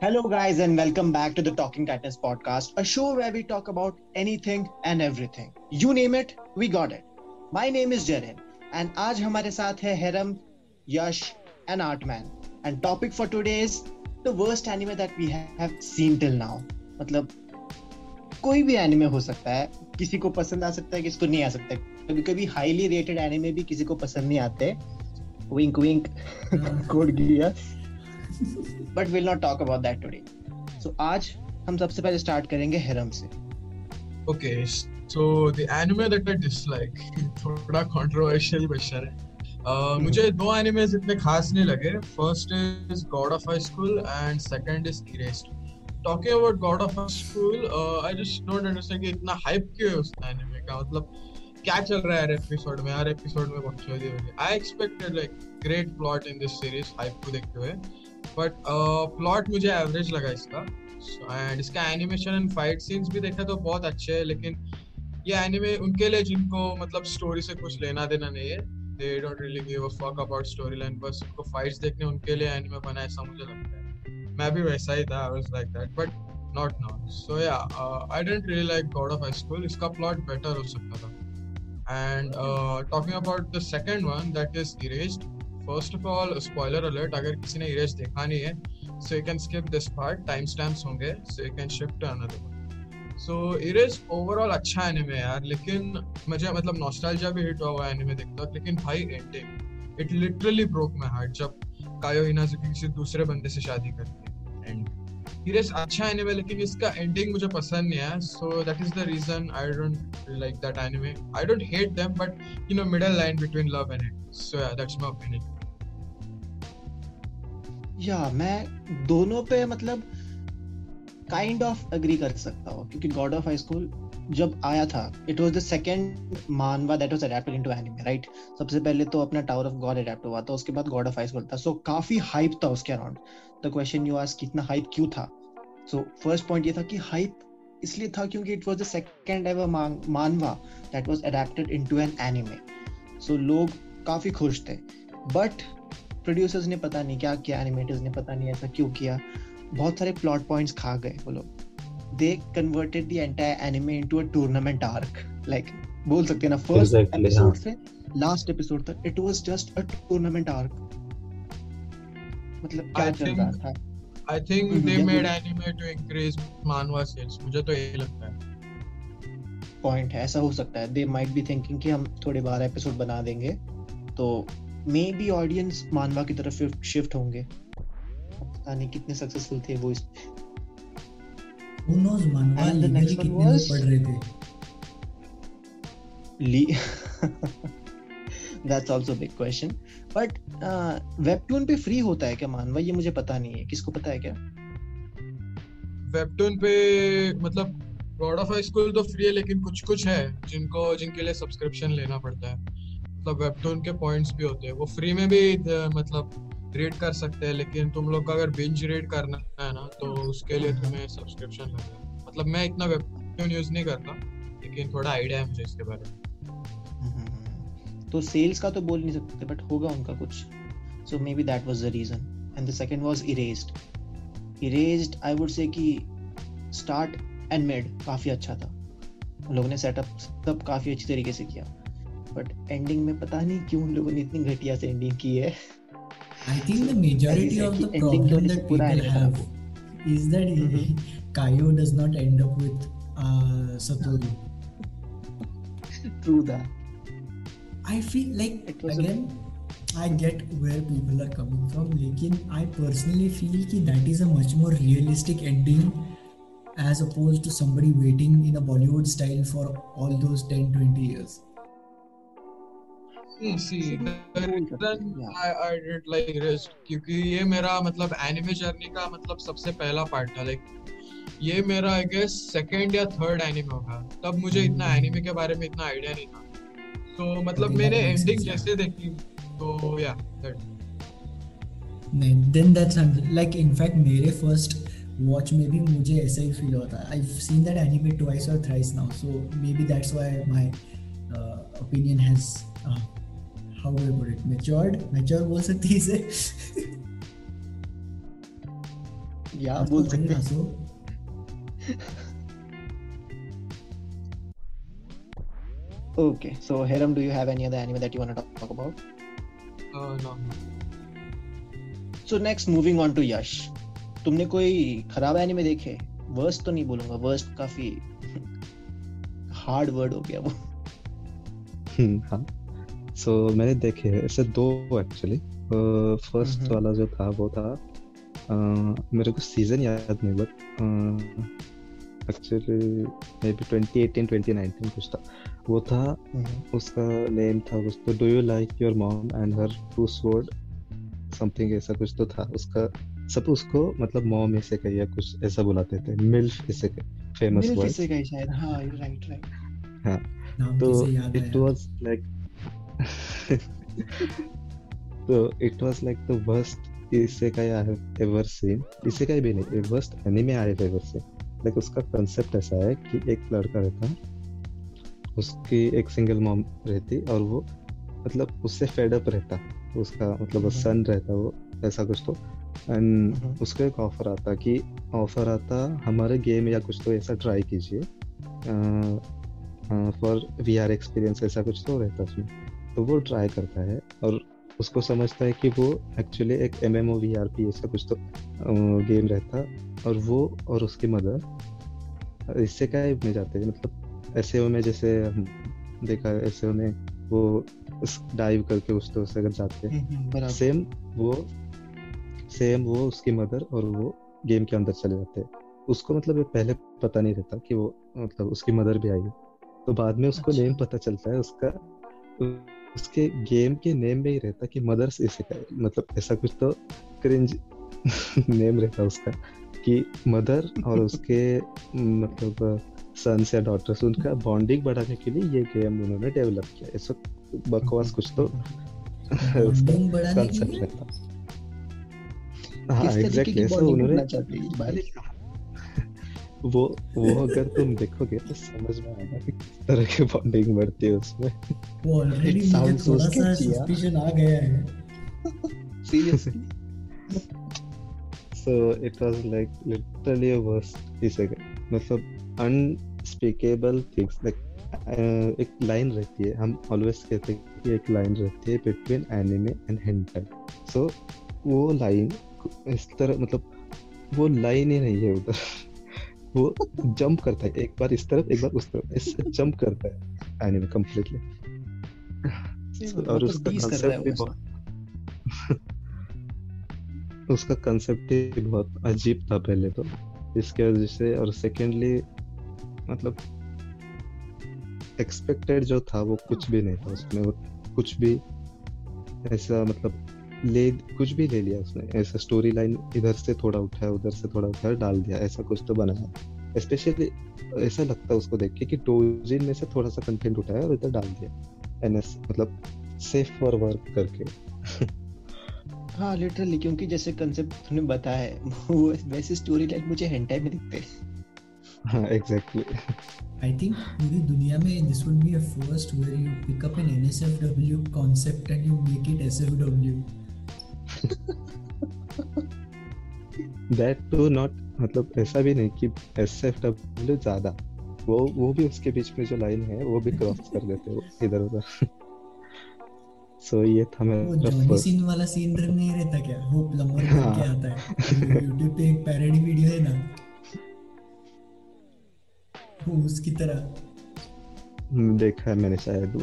Hello, guys, and welcome back to the Talking Titans podcast, a show where we talk about anything and everything. You name it, we got it. My name is Jaren, and आज हमारे साथ है Heram, Yash, and Artman. And topic for today is the worst anime that we have seen till now. मतलब कोई भी anime हो सकता है किसी को पसंद आ सकता है किसी को नहीं आ सकता कभी कभी हाईली रेटेड एनिमे भी किसी को पसंद नहीं आते विंक विंक कोड गिया but will not talk about that today so आज हम सबसे पहले स्टार्ट करेंगे हेरम से। Okay so the anime that I dislike थोड़ा कंट्रोवर्शियल क्वेश्चन है। Uh, मुझे दो एनिमेज इतने खास नहीं लगे। First is God of High School and second is Erased talking about God of High School I just don't understand कि इतना हाइप क्यों है उस एनिमे का? मतलब क्या चल रहा है हर एपिसोड में? हर एपिसोड में बकचोदी हो रही I expected like great plot in this series hype को देखते हुए। बट प्लॉट uh, मुझे एवरेज लगा इसका। एंड इसका एनिमेशन एंड फाइट सीन्स भी देखा तो बहुत अच्छे है लेकिन ये एनिमे उनके लिए जिनको मतलब स्टोरी से कुछ लेना देना नहीं है they don't really give a fuck about story line बस उनको फाइट्स देखने उनके लिए एनिमे बना ऐसा मुझे लगता है। मैं भी वैसा ही था I was like that but not now so yeah I didn't really like God of High School इसका प्लॉट बेटर हो सकता था। And talking about the second one that is Erased first of all spoiler alert अगर किसी ने erase देखा नहीं है so you can skip this part time stamps होंगे so you can shift to another so Erased overall अच्छा anime यार, लेकिन मुझे मतलब नॉस्टैल्जिया भी हिट हुआ हुआ एनिमे देखता लेकिन भाई ending it literally broke my heart जब कायो हिनाजुकी किसी दूसरे बंदे से शादी करती है। एंड इरेज अच्छा एनिमे लेकिन इसका एंडिंग मुझे पसंद नहीं आया so that is the reason I don't like that anime I don't hate them but you know middle line between love and hate so that's my opinion yeah मैं दोनों पे मतलब काइंड ऑफ़ एग्री कर सकता हूँ क्योंकि God of High School जब आया था it was the second manhwa that was adapted into anime right सबसे पहले तो अपना टावर ऑफ़ गॉड अडैप्ट हुआ था उसके बाद गॉड ऑफ़ हाई स्कूल था। सो so, काफ़ी हाइप था उसके around the question you ask कितना हाइप क्यों था? सो फ़र्स्ट पॉइंट ये था कि हाइप इसलिए था क्योंकि it was the second ever manhwa that was adapted into an anime so लोग काफ़ी खुश थे। बट प्रोड्यूसर्स ने पता नहीं क्या किया एनिमेटर्स ने पता नहीं ऐसा क्यों किया। बहुत सारे प्लॉट पॉइंट्स खा गए वो लोग। They converted the entire anime into a tournament arc like बोल सकते हैं ना फ़र्स्ट एपिसोड हाँ। से लास्ट एपिसोड तक it was just a tournament arc मतलब क्या चल रहा था? I think they made anime to increase manhwa sales मुझे तो यही लगता है। पॉइंट है ऐसा हो सकता है। दे माइट बी थिंकिंग कि हम थोड़े बारह एपिसोड बना देंगे तो मे बी ऑडियंस मानवा की तरफ़ शिफ्ट होंगे। पता नहीं कितने सक्सेसफुल थे वो इस Who knows मानवा लीगली कितने में पढ़ रहे थे? ली That's also a big question. But uh, webtoon पे फ्री होता है क्या मानवा? ये मुझे पता नहीं है। किसको पता है क्या? वेबटून पे मतलब गॉड ऑफ़ हाई स्कूल तो फ्री है लेकिन कुछ कुछ है जिनको जिनके लिए सब्सक्रिप्शन लेना पड़ता है। मतलब वेबटून के पॉइंट्स भी होते हैं। वो फ्री में भी मतलब रीड कर सकते हैं, लेकिन तुम लोग का अगर बिंज रीड करना है ना तो उसके लिए तुम्हें सब्सक्रिप्शन लगेगा मतलब मैं इतना वेबटून यूज़ नहीं करता, लेकिन थोड़ा आइडिया है मुझे इसके बारे में। तो सेल्स का तो बोल नहीं सकते बट होगा उनका कुछ। So maybe that was the reason and the second was Erased Erased I would say कि स्टार्ट एंड मिड काफ़ी अच्छा था। लोगों ने सेटअप सब काफ़ी अच्छी तरीके से किया। बट एंडिंग में पता नहीं क्यों उन लोगों ने इतनी घटिया से एंडिंग की है I think the majority of the problem that people have is that mm-hmm. Kaio does not end up with uh, Satoru. True that. I feel like again, a... I get where people are coming from, लेकिन I personally feel कि that is a much more realistic ending as opposed to somebody waiting in a Bollywood style for all those 10 20 years. See, I, I did like rest क्योंकि ये मेरा मतलब anime journey का मतलब सबसे पहला part था लाइक ये मेरा आई गेस सेकंड या थर्ड एनिमे होगा। तब मुझे इतना एनिमे के बारे में इतना आइडिया नहीं था। तो मतलब मैंने एंडिंग जैसे देखी तो या नहीं then that's like in fact मेरे फ़र्स्ट वॉच में भी मुझे ऐसा ही फील होता है। I seen that anime twice और thrice now so maybe that's why my opinion has how do put it matured mature बोल सकती है इसे या बोल सकते हैं Okay, so Hiram, do you have any other anime that you want to talk about? Uh, no. So next, moving on to Yash. तुमने कोई खराब एनिमे देखे वर्स्ट तो नहीं बोलूँगा वर्स्ट काफ़ी हार्ड वर्ड हो गया वो हाँ सो so, मैंने देखे ऐसे दो एक्चुअली फ़र्स्ट uh, वाला जो था वो था uh, मेरे को सीज़न याद नहीं बट एक्चुअली मे बी 2018 2019 कुछ था। वो था उसका नेम था कुछ तो do you like your mom and her two sword something ऐसा कुछ तो था उसका सब उसको मतलब मॉम ऐसे कही या कुछ ऐसा बुलाते थे। मिल्फ ऐसे फ़ेमस वर्ड ऐसे कही शायद हाँ राइट राइट हाँ तो इट वाज लाइक तो it was like the worst इससे का आई हैव एवर सीन इससे का भी नहीं worst anime I have ever seen like उसका कांसेप्ट ऐसा है कि एक लड़का रहता है उसकी एक सिंगल मॉम रहती और वो मतलब उससे फेड अप रहता उसका मतलब वो सन रहता वो ऐसा कुछ तो। And hmm. उसको एक ऑफ़र आता कि ऑफ़र आता हमारे गेम या कुछ तो ऐसा ट्राई कीजिए। फॉर वी आर एक्सपीरियंस ऐसा कुछ तो रहता उसमें। तो वो ट्राई करता है और उसको समझता है कि वो एक्चुअली एक M M O V R P ऐसा कुछ तो गेम रहता और वो और उसकी मदर इससे क्या में जाते हैं? मतलब एस में जैसे हम देखा एस में वो उस डाइव करके उस तो उससे जाते हैं। सेम हम्म, हम्म, वो सेम वो उसकी मदर और वो गेम के अंदर चले जाते हैं। उसको मतलब ये पहले पता नहीं रहता कि वो मतलब उसकी मदर भी आई तो बाद में उसको अच्छा। नेम पता चलता है उसका उसके गेम के नेम में ही रहता कि मदर्स इसे मतलब ऐसा कुछ तो क्रिंज नेम रहता उसका कि मदर और उसके मतलब सन्स या डॉटर्स उनका बॉन्डिंग बढ़ाने के लिए ये गेम उन्होंने डेवलप किया। वक्त बकवास कुछ तो कंसेप्ट रहता। हाँ एग्जैक्टली ऐसा उन्होंने वो वो अगर तुम देखोगे तो समझ में आएगा कि किस तरह की बॉन्डिंग बढ़ती है उसमें। वो ऑलरेडी मुझे थोड़ा सा सस्पिशन आ गया है। Seriously so it was like literally a worst इसे मतलब अनस्पीकेबल थिंग्स लाइक एक लाइन रहती है। हम ऑलवेज कहते हैं कि एक लाइन रहती है between anime and hentai so वो लाइन इस तरह मतलब वो लाइन ही नहीं है उधर। वो जंप करता है एक बार इस तरफ़ एक बार उस तरफ़ इससे जंप करता है। एनिमे कंप्लीटली और उसका कंसेप्ट भी बहुत उसका कंसेप्ट ही बहुत अजीब था पहले तो। इसके वजह से और सेकेंडली मतलब एक्सपेक्टेड जो था वो कुछ भी नहीं था उसमें। वो कुछ भी ऐसा मतलब ले कुछ भी ले लिया उसने। ऐसा स्टोरी लाइन इधर से थोड़ा उठाया उधर से थोड़ा उठाया डाल दिया। ऐसा कुछ तो बनाया स्पेशली ऐसा लगता है उसको देख के कि डोजिन में से थोड़ा सा कंटेंट उठाया और इधर डाल दिया। एनएस मतलब सेफ़ फॉर वर्क करके। हाँ लिटरली क्योंकि जैसे कंसेप्ट तुमने बताया है वो वैसे स्टोरी लाइन मुझे हेंटाई में दिखते हैं। हाँ एग्जैक्टली आई थिंक पूरी दुनिया में this would be a first where you pick up an NSFW concept and you make it SFW that too not मतलब ऐसा भी नहीं कि एसएफडब्ल्यू ज़्यादा वो वो भी उसके बीच में जो लाइन है वो भी क्रॉस कर देते हो इधर उधर। सो so, ये था मेरा जॉनी सीन वाला सीन नहीं रहता क्या? वो प्लम्बर हाँ. के आता है। यूट्यूब पे एक पैरोडी वीडियो है ना। वो उसकी तरह। हम्म, देखा है मैंने शायद वो।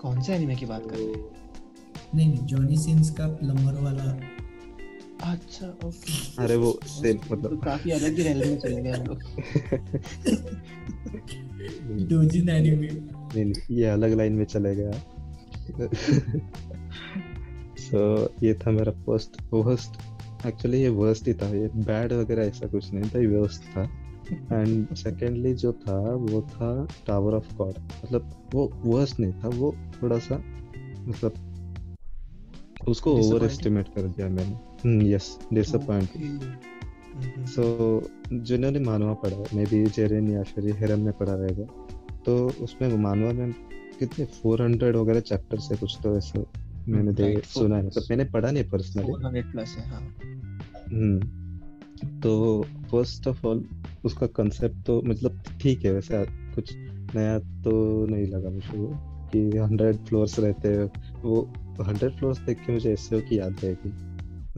कौन से एनीमे की बात कर रहे हैं? नहीं नहीं जॉनी सिंस का प्लम्बर वाला अच्छा ओके अरे वो सेम मतलब। तो काफ़ी अलग ही रेलवे में चले गए हम लोग। डोजिन एनीमे नहीं ये अलग लाइन में चले गया सो so, ये था मेरा फ़र्स्ट वर्स्ट एक्चुअली ये वर्स्ट ही था। ये बैड वगैरह ऐसा कुछ नहीं था ये वर्स्ट था। एंड सेकेंडली जो था वो था टावर ऑफ़ गॉड मतलब वो वर्स्ट नहीं था वो थोड़ा सा मतलब उसको ओवर एस्टिमेट कर दिया मैंने। यस डिसअपॉइंट सो जिन्होंने मानवा पढ़ा है। मे बी जेरेन या फिर हेरम ने पढ़ा रहेगा। तो उसमें मानवा में कितने 400 वगैरह चैप्टर से कुछ तो ऐसे मैंने देख सुना है। मतलब मैंने पढ़ा नहीं पर्सनली प्लस है हाँ। हम्म तो फ़र्स्ट ऑफ़ ऑल उसका कंसेप्ट तो मतलब ठीक है वैसे कुछ नया तो नहीं लगा मुझे वो कि हंड्रेड फ्लोर्स रहते हैं। वो हंड्रेड फ्लोर्स देख के मुझे ऐसे हो कि याद रहेगी।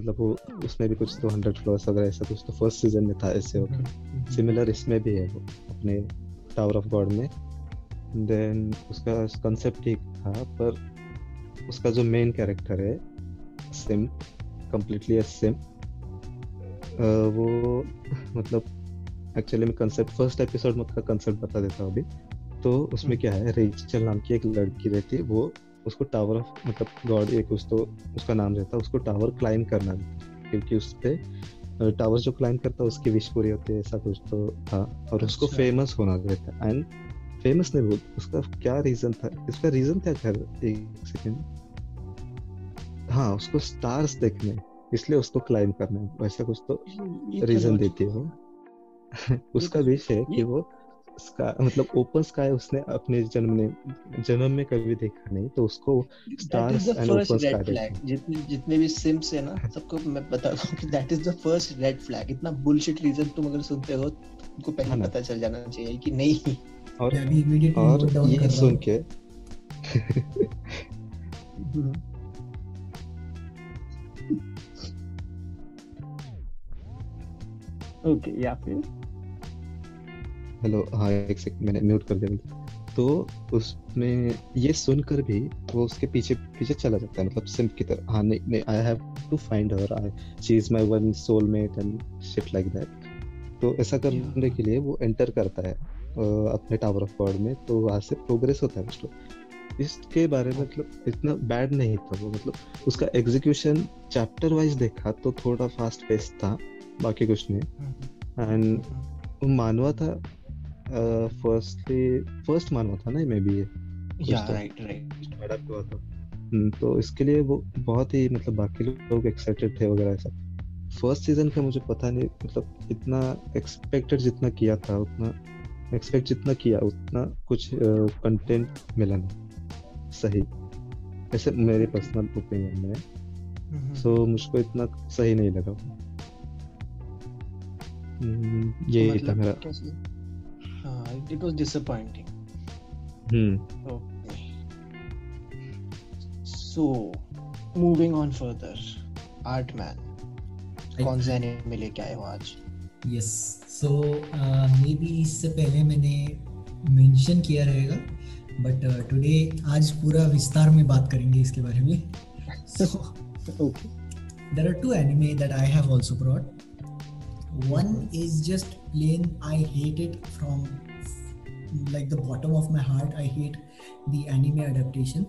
मतलब वो उसमें भी कुछ तो हंड्रेड फ्लोर्स वगैरह ऐसा कुछ तो फ़र्स्ट सीज़न में था एस के सिमिलर इसमें भी है वो अपने टावर ऑफ़ गॉड में। देन उसका कंसेप्ट ठीक था पर उसका जो मेन कैरेक्टर है सिम कम्प्लीटली सिम वो मतलब एक्चुअली मैं कंसेप्ट फ़र्स्ट एपिसोड में का कंसेप्ट बता देता हूँ अभी। तो उसमें क्या है रेचल नाम की एक लड़की रहती है वो उसको टावर ऑफ़ मतलब गॉड एक उस तो उसका नाम रहता है उसको टावर क्लाइम करना क्योंकि उस पर टावर जो क्लाइम करता है उसकी विश पूरी होती है ऐसा कुछ तो था। और उसको फ़ेमस अच्छा। होना रहता है। एंड फ़ेमस नहीं बोल उसका क्या रीजन था? इसका रीजन क्या कर एक सेकेंड हाँ उसको स्टार्स देखने इसलिए उसको क्लाइम करना है वैसा कुछ तो रीजन देती है वो। उसका विश है कि वो स्का मतलब ओपन स्काई उसने अपने जन्म में जन्म में कभी देखा नहीं तो उसको स्टार्स एंड ओपन स्काई जितने जितने भी सिम्स है ना सबको मैं बता दूँ कि that is the first red flag इतना बुलशिट रीजन तुम अगर सुनते हो तुमको पहले हाँ पता चल जाना चाहिए कि नहीं। और और ये सुन के। ओके या फिर? हेलो हाँ एक सेकंड मैंने म्यूट कर दिया तो उसमें ये सुनकर भी वो उसके पीछे पीछे चला जाता है मतलब सिंप की तरह। हाँ नहीं नहीं I have to find her I she is my one soulmate and shit like that तो ऐसा करने के लिए वो एंटर करता है अपने टावर ऑफ़ गॉड में। तो वहाँ से प्रोग्रेस होता है मतलब इसके बारे में मतलब इतना बैड नहीं था वो। मतलब उसका एग्जीक्यूशन चैप्टर वाइज देखा तो थोड़ा फास्ट पेस था बाकी कुछ नहीं। एंड मानवा था फर्स्टली फ़र्स्ट मानवा था ना मे बी ये? या राइट राइट अडॉप्ट हुआ था। हम्म, तो इसके लिए वो बहुत ही मतलब बाकी लोग एक्साइटेड थे वगैरह ऐसा। फ़र्स्ट सीज़न का मुझे पता नहीं मतलब इतना एक्सपेक्टेड जितना किया था उतना एक्सपेक्ट जितना किया उतना कुछ कंटेंट मिला नहीं। सही। ऐसे मेरे पर्सनल ओपिनियन में सो so, मुझको इतना सही नहीं लगा। हम्म, ये तो था मेरा। It was disappointing hmm okay so moving on further art man कौन सा एनीमे लेके आए हो आज? यस सो मे बी इससे पहले मैंने मेंशन किया रहेगा बट टुडे uh, आज पूरा विस्तार में बात करेंगे इसके बारे में. So there are two anime that I have also brought one is just plain i hate it from like the bottom of my heart i hate the anime adaptation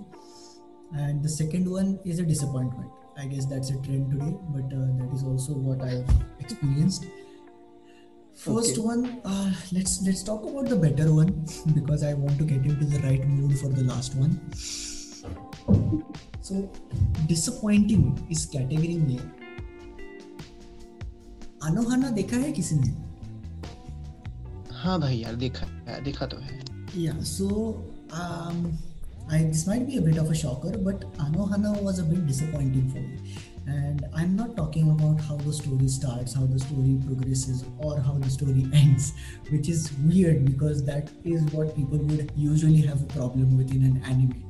and the second one is a disappointment i guess that's a trend today but uh, that is also what i've experienced first okay. one uh, let's let's talk about the better one because i want to get into the right mood for the last one so disappointing is category में Anohana देखा है किसी ने हाँ भाई यार देखा है देखा तो है या सो I this might be a bit of a shocker, but Anohana was a bit disappointing for me. And I'm not talking about how the story starts, how the story progresses, or how the story ends, which is weird because that is what people would usually have a problem with in an anime.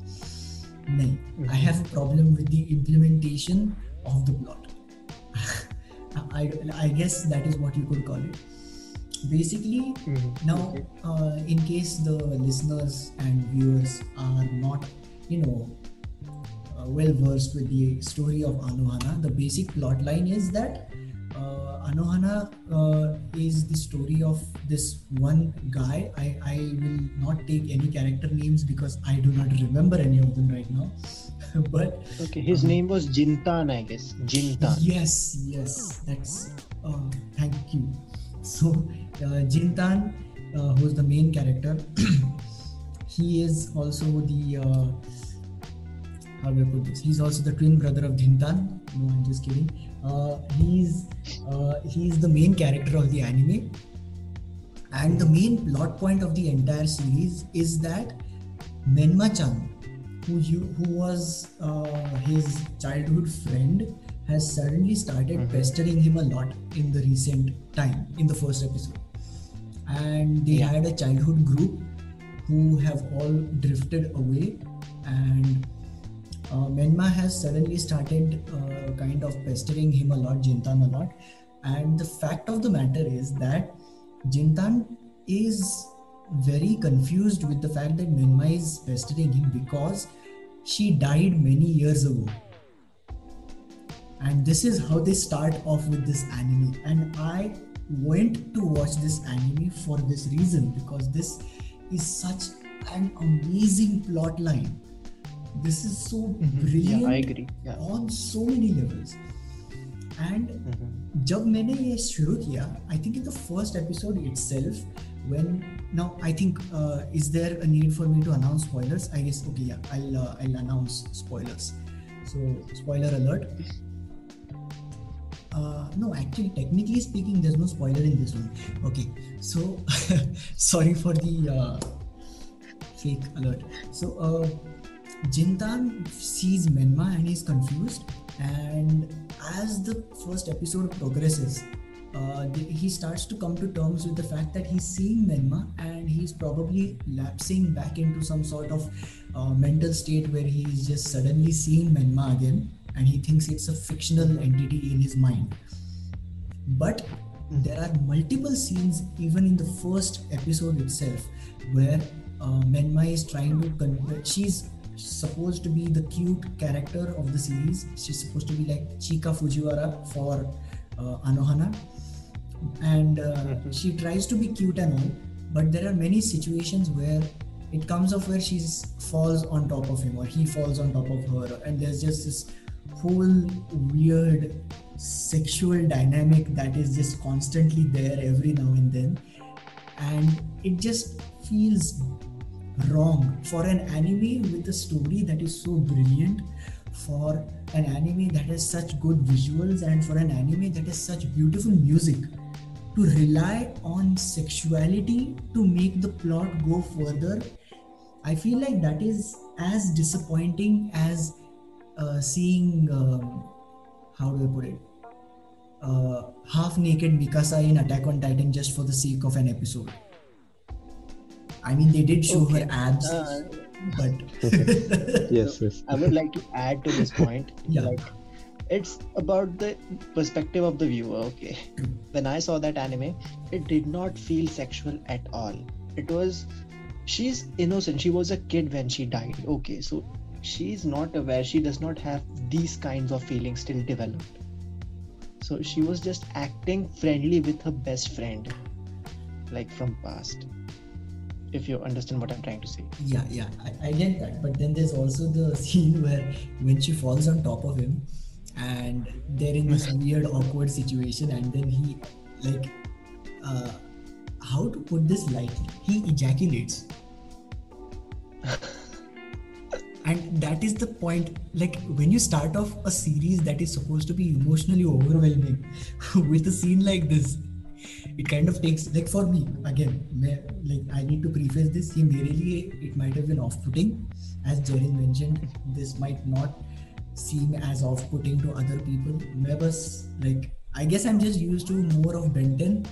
No, mm-hmm. I have a problem with the implementation of the plot. I, I guess that is what you could call it basically mm-hmm. now uh, in case the listeners and viewers are not you know uh, well versed with the story of anohana the basic plot line is that uh, anohana uh, is the story of this one guy. I, I will not take any character names because i do not remember any of them right now. But okay his um, name was jintan i guess. Jintan. Yes yes that's uh, thank you so uh, jintan uh, who's the main character he is also the uh, how do I put this? He's also the twin brother of Jintan. No, I'm just kidding. Uh, he's uh, he's the main character of the anime, and the main plot point of the entire series is that Menma-chan, who you, who was his childhood friend has suddenly started Mhm. pestering him a lot in the recent time in the first episode and they Yeah. had a childhood group who have all drifted away and uh, Menma has suddenly started uh, kind of pestering him a lot, Jintan a lot. And the fact of the matter is that Jintan is very confused with the fact that Menma is pestering him because she died many years ago And this is how they start off with this anime. And I went to watch this anime for this reason because this is such an amazing plot line. This is so brilliant Yeah, I agree. Yeah. on so many levels. And Mhm. जब मैंने ये शुरू किया I think in the first episode itself when now i think uh, is there a need for me to announce spoilers i guess okay yeah i'll uh, i'll announce spoilers so spoiler alert uh, no actually technically speaking there's no spoiler in this one. Okay so sorry for the uh, fake alert. So uh, jintan sees menma and he's confused. And as the first episode progresses uh, he starts to come to terms with the fact that he's seeing Menma and he's probably lapsing back into some sort of uh, mental state where he's just suddenly seeing Menma again and he thinks it's a fictional entity in his mind. But there are multiple scenes, even in the first episode itself, where uh, Menma is trying to. Con- she's supposed to be the cute character of the series. She's supposed to be like Chika Fujiwara for uh, Anohana. And uh, she tries to be cute and all, but there are many situations where it comes off where she falls on top of him or he falls on top of her, and there's just this whole weird sexual dynamic that is just constantly there every now and then. And it just feels wrong for an anime with a story that is so brilliant for an anime that has such good visuals and for an anime that has such beautiful music to rely on sexuality to make the plot go further. I feel like that is as disappointing as uh, seeing um, how do i put it uh, half naked mikasa in attack on titan just for the sake of an episode i mean they did show Okay. her abs Uh, but yes yes I would like to add to this point. Yeah. Like, it's about the perspective of the viewer. Okay. When I saw that anime, it did not feel sexual at all. It was, she's innocent. She was a kid when she died. Okay. So she's not aware. She does not have these kinds of feelings still developed. So she was just acting friendly with her best friend, like from past. If you understand what I'm trying to say. yeah yeah I, I get that but then there's also the scene where when she falls on top of him and they're in this weird awkward situation and then he like uh how to put this lightly he ejaculates and that is the point like when you start off a series that is supposed to be emotionally overwhelming with a scene like this it kind of takes like for me again like i need to preface this. He merely it might have been off-putting. As Jarin mentioned this might not seem as off-putting to other people. I like i guess i'm just used to more of benton.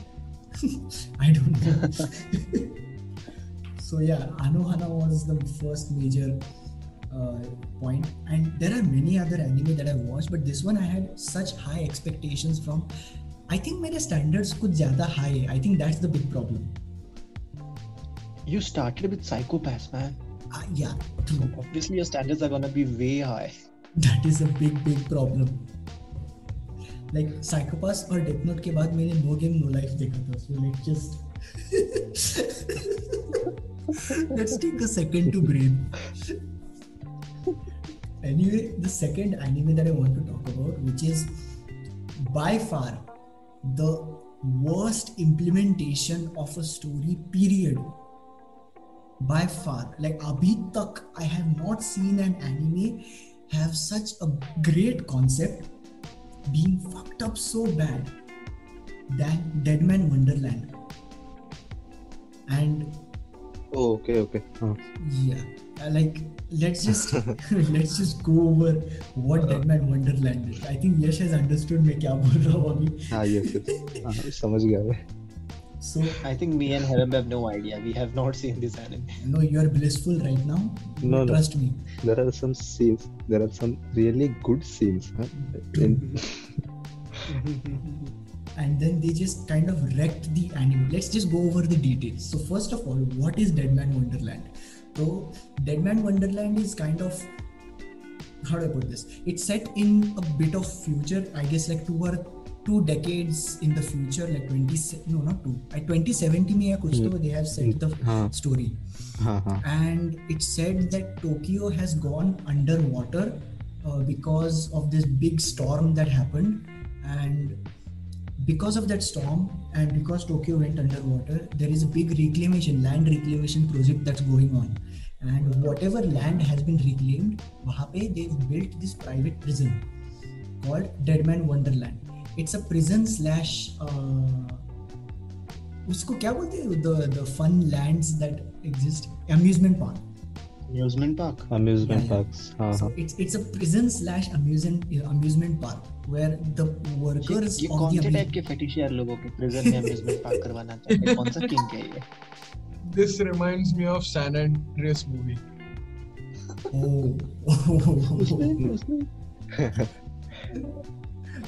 I don't know. So yeah anohana was the first major uh, point and there are many other anime that I've watched but this one I had such high expectations from I think मेरे standards कुछ ज़्यादा high है I think that's the big problem You started with Psychopaths, man. uh, yeah true Obviously, your standards are gonna be way high. that is a big big problem like Psychopaths और Death Note के बाद मैंने No Game No Life देखा था so like just let's take a second to breathe anyway the second anime that I want to talk about which is by far the worst implementation of a story period. By far. Like abhi tak i have not seen an anime have such a great concept being fucked up so bad than deadman wonderland. And oh, okay okay. Yeah like let's just let's just go over what Deadman Wonderland is. I think Yash has understood मैं क्या बोल रहा हूँ अभी. हाँ yes yes हाँ, समझ गया मैं. So I think me and Haram have no idea. We have not seen this anime. No, you are blissful right now. No, Trust no. me. There are some scenes. There are some really good scenes. Huh? In, and then they just kind of wrecked the anime. Let's just go over the details. So first of all, what is Deadman Wonderland? So, Dead Man Wonderland is kind of how do I put this? It's set in a bit of future, I guess, like two or two decades in the future, like 20, no, not two, at 2070, kuch they have set the story. And it said that Tokyo has gone underwater uh, because of this big storm that happened. And because of that storm and because Tokyo went underwater there is a big reclamation land reclamation project that's going on and whatever land has been reclaimed वहाँ पे they've built this private prison called Deadman Wonderland it's a prison slash uh, उसको क्या बोलते हैं the the fun lands that exist amusement park Amusement park. amusement Yeah, parks yeah. हाँ so हाँ it's it's a prison slash amusement uh, amusement park where the ये, workers ये of कौन the से टाइप के फेटिशियर लोगों के प्रिजन में अम्यूजमेंट पार्क करवाना चाहते हैं कौन सा किंग है ये This reminds me of San Andreas movie. oh,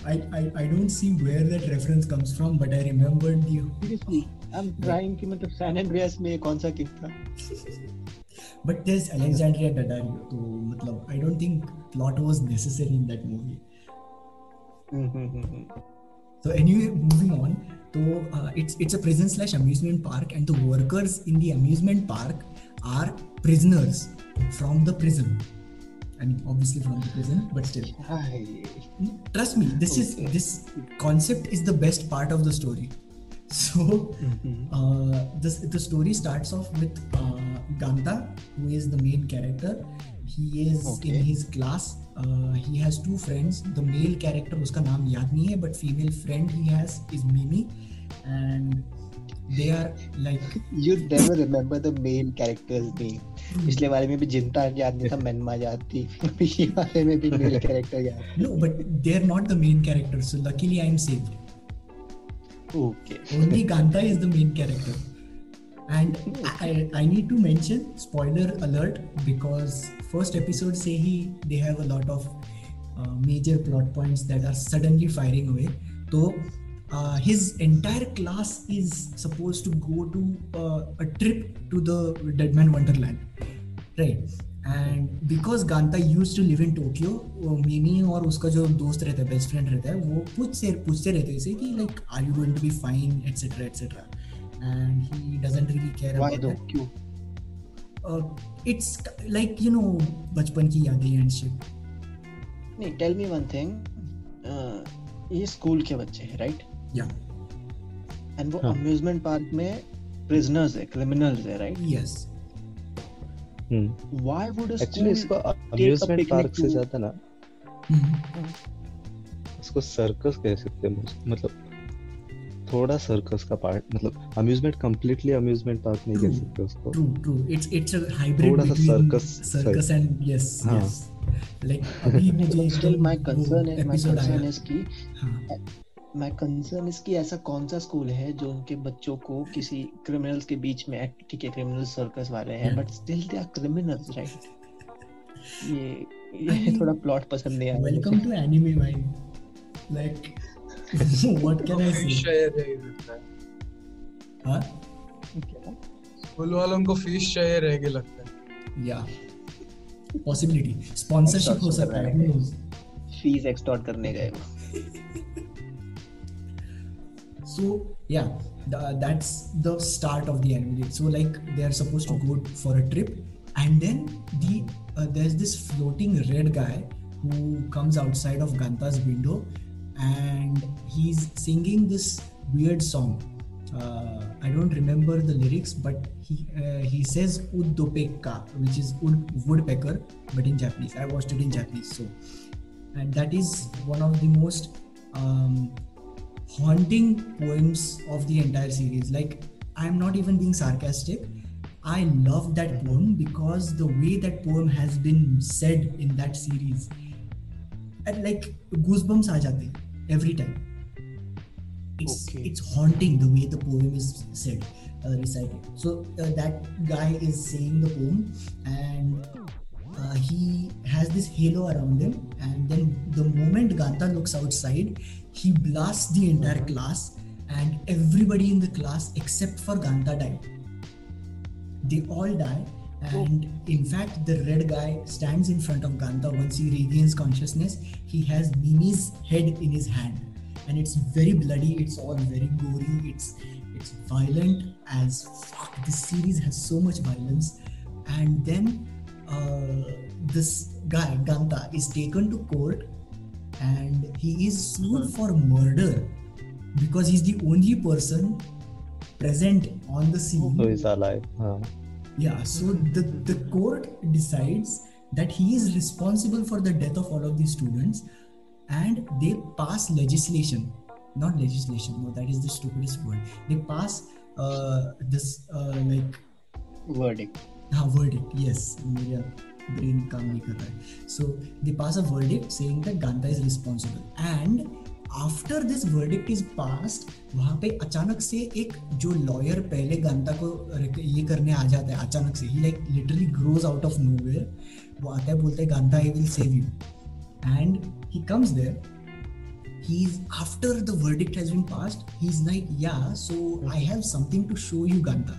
I, I I don't see where that reference comes from but I remembered the seriously I am trying कि मतलब सैन एंड्रियास में ये कौन सा किंग था but there's Alexandria Daddario so मतलब I don't think plot was necessary in that movie So anyway, moving on. So uh, it's it's a prison slash amusement park, and the workers in the amusement park are prisoners from the prison. I mean, obviously from the prison, but still. Trust me, this is this concept is the best part of the story. So mm-hmm. uh, this the story starts off with uh, Ganta, who is the main character. He is Okay. in his class. Uh, he has two friends. The male character, उसका नाम याद नहीं है, but female friend he has is Mimi, and they are like you never remember the main characters name पिछले वाले में भी जिंता याद नहीं था मेनमा याद थी ये वाले में भी मेल कैरेक्टर याद no, but they are not the main character. So luckily, I am saved. Okay only Ganta is the main character. And I, I need to mention spoiler alert because first episode say he they have a lot of uh, major plot points that are suddenly firing away. So uh, his entire class is supposed to go to uh, a trip to the Deadman Wonderland, right? And because Ganta used to live in Tokyo, वो मिमी और उसका जो दोस्त रहता है best friend रहता है वो पूछते पूछते रहते हैं इसे कि like are you going to be fine et cetera et cetera and he doesn't really care why though about क्यों? इट्स लाइक यू नो बचपन की यादें एंड शिट नहीं टेल मी वन थिंग ये स्कूल के बच्चे हैं राइट या एंड वो हाँ. अम्यूजमेंट पार्क में प्रिजनर्स है क्रिमिनल्स है right yes why would actually इसको अम्यूजमेंट पार्क से ज़्यादा ना। उसको सर्कस कह सकते हैं मतलब थोड़ा सर्कस का पार्ट मतलब अम्यूजमेंट कंप्लीटली अम्यूजमेंट पार्क नहीं कह सकते उसको। True true its its a hybrid थोड़ा सा circus- circus and yes. Yes like अभी मुझे स्टिल माय कंसर्न है माय कंसर्न इज़ कि हाँ। माय कंसर्न इज़ कि ऐसा कौन सा स्कूल है जो उनके बच्चों को किसी क्रिमिनल्स के बीच में ठीक है क्रिमिनल सर्कस वाले हैं but still they are criminals right ये I ये mean, थोड़ा प्लॉट पसंद नहीं आया वेलकम टू एनिमे भाई like what can I say लगता है हाँ? मुझे। स्कूल वालों को फ़िश चाहिए रहेगी लगता है। या पॉसिबिलिटी स्पॉन्सरशिप हो सकता है? फ़ीस एक्सटॉर्ट करने गए so yeah the, that's the start of the anime. So like they are supposed to go for a trip. And then the uh, there's this floating red guy who comes outside of ganta's window and he's singing this weird song. Uh, i don't remember the lyrics but he uh, he says uddopeka which is wood, woodpecker but in japanese. I watched it in japanese so. And that is one of the most um, haunting poems of the entire series. Like, I'm not even being sarcastic. I love that poem because the way that poem has been said in that series, and like goosebumps aa jate every time. It's Okay. it's haunting the way the poem is said, uh, recited. So uh, that guy is saying the poem, and uh, he has this halo around him, and then the moment Ganta looks outside, he blasts the entire class, and everybody in the class except for Ganta died. They all die and in fact the red guy stands in front of ganta once he regains consciousness. He has mimi's head in his hand and it's very bloody it's all very gory it's it's violent as fuck. This series has so much violence and then uh, this guy ganta is taken to court and he is sued for murder because he's the only person present on the scene So he's alive. Huh. Yeah, so the, the court decides that he is responsible for the death of all of these students and they pass legislation. Not legislation, no, that is the stupidest word. They pass uh, this uh, like verdict. Ah, verdict, yes. Yeah brain काम नहीं कर रहा है। So they pass a verdict saying that Ganta is responsible and after this verdict is passed वहाँ पे अचानक से एक जो लॉयर पहले गांधा को ये करने आ जाता है अचानक से ही like literally grows out of nowhere वो आता है बोलते हैं Ganta I will save you and he comes there He's after the verdict has been passed, he's like, Yeah, so I have something to show you, Gandha.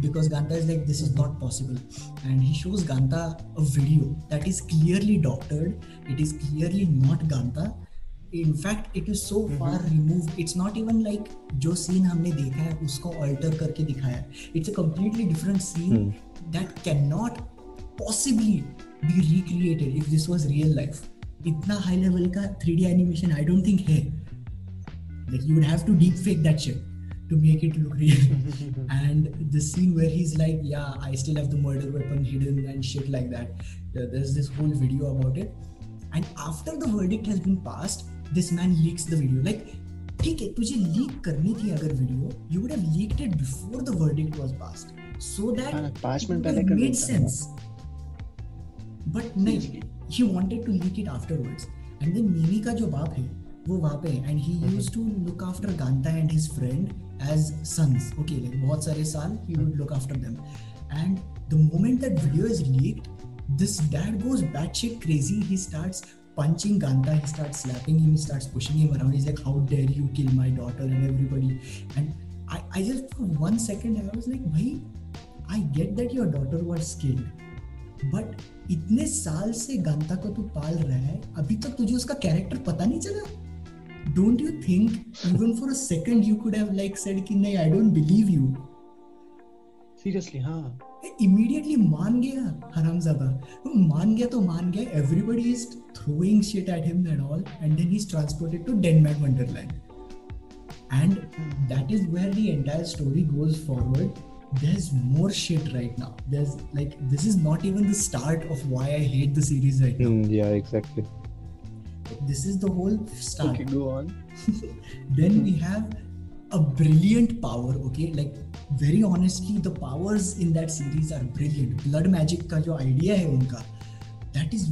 because ganta is like this is not possible and he shows ganta a video that is clearly doctored it is clearly not ganta in fact it is so far removed it's not even like जो scene हमने देखा है उसको alter करके दिखाया है it's a completely different scene that cannot possibly be recreated if this was real life इतना high level का 3D animation I don't think है like you would have to deep fake that shit to make it look real and the scene where he's like yeah i still have the murder weapon hidden and shit like that There- there's this whole video about it and after the verdict has been passed this man leaks the video like ठीक है तुझे leak करनी थी अगर video you would have leaked it before the verdict was passed so हाँ, that पाँच minute पहले कर मेड देता सेंस बट नहीं he wanted to leak it afterwards and then mimi का जो बाप है वो वहाँ पे है and he used to look after Ganta and his friend As sons okay like बहुत सारे साल he would look after them and the moment that video is leaked this dad goes batshit crazy he starts punching Ganta he starts slapping him he starts pushing him around he's like how dare you kill my daughter and everybody and I, I just for one second I was like bhai I get that your daughter was killed but इतने साल से गंता को तू पाल रहा है अभी तक तुझे उसका कैरेक्टर पता नहीं चला Don't you think even for a second you could have like said कि नहीं I don't believe you seriously हाँ इमीडिएटली मान गया हरामजादा वो मान गया तो मान गया everybody is throwing shit at him and all and then he's transported to denmark wonderland and that is where the entire story goes forward there's more shit right now there's like this is not even the start of why i hate the series right now Hmm, yeah, exactly. this is the whole start okay go on then we have a brilliant power okay like very honestly the powers in that series are brilliant blood magic का जो idea है उनका that is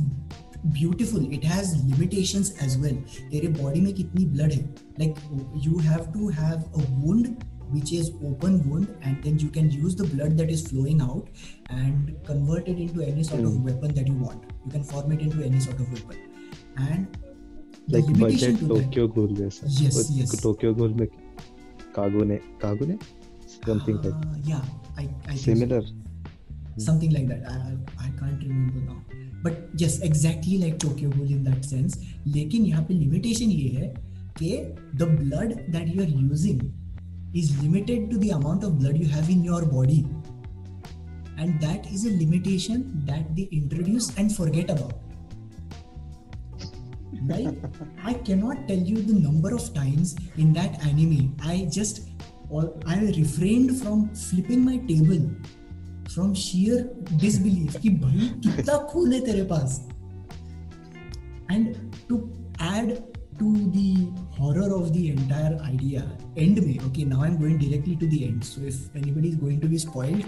beautiful it has limitations as well तेरे body में कितनी blood है like you have to have a wound which is open wound and then you can use the blood that is flowing out and convert it into any sort of Hmm. weapon that you want you can form it into any sort of weapon and the Like limitation budget to that Tokyo Ghoul जैसा. Yes, वो yes. Tokyo Ghoul में कागो ने कागो ने something like Uh, yeah, I, I think so. similar. something like that. I, I I can't remember now. But yes, exactly like Tokyo Ghoul in that sense. लेकिन यहाँ पे limitation ये है कि the blood that you are using is limited to the amount of blood you have in your body, and that is a limitation that they introduce and forget about. Right? I cannot tell you the number of times in that anime I just or I refrained from flipping my table from sheer disbelief कि भाई कितना खून है तेरे पास and to add to the horror of the entire idea end me okay now i'm going directly to the end so if anybody is going to be spoiled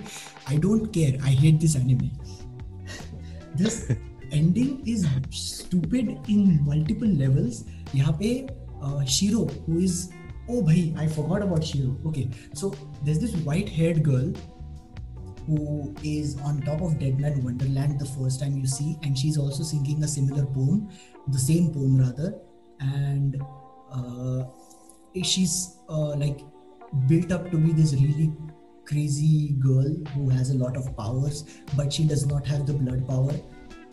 i don't care i hate this anime this ending is stupid in multiple levels यहाँ पे uh, Shiro who is oh bhai I forgot about Shiro okay so there's this white haired girl who is on top of Deadman Wonderland the first time you see and she's also singing a similar poem the same poem rather and uh, she's uh, like built up to be this really crazy girl who has a lot of powers but she does not have the blood power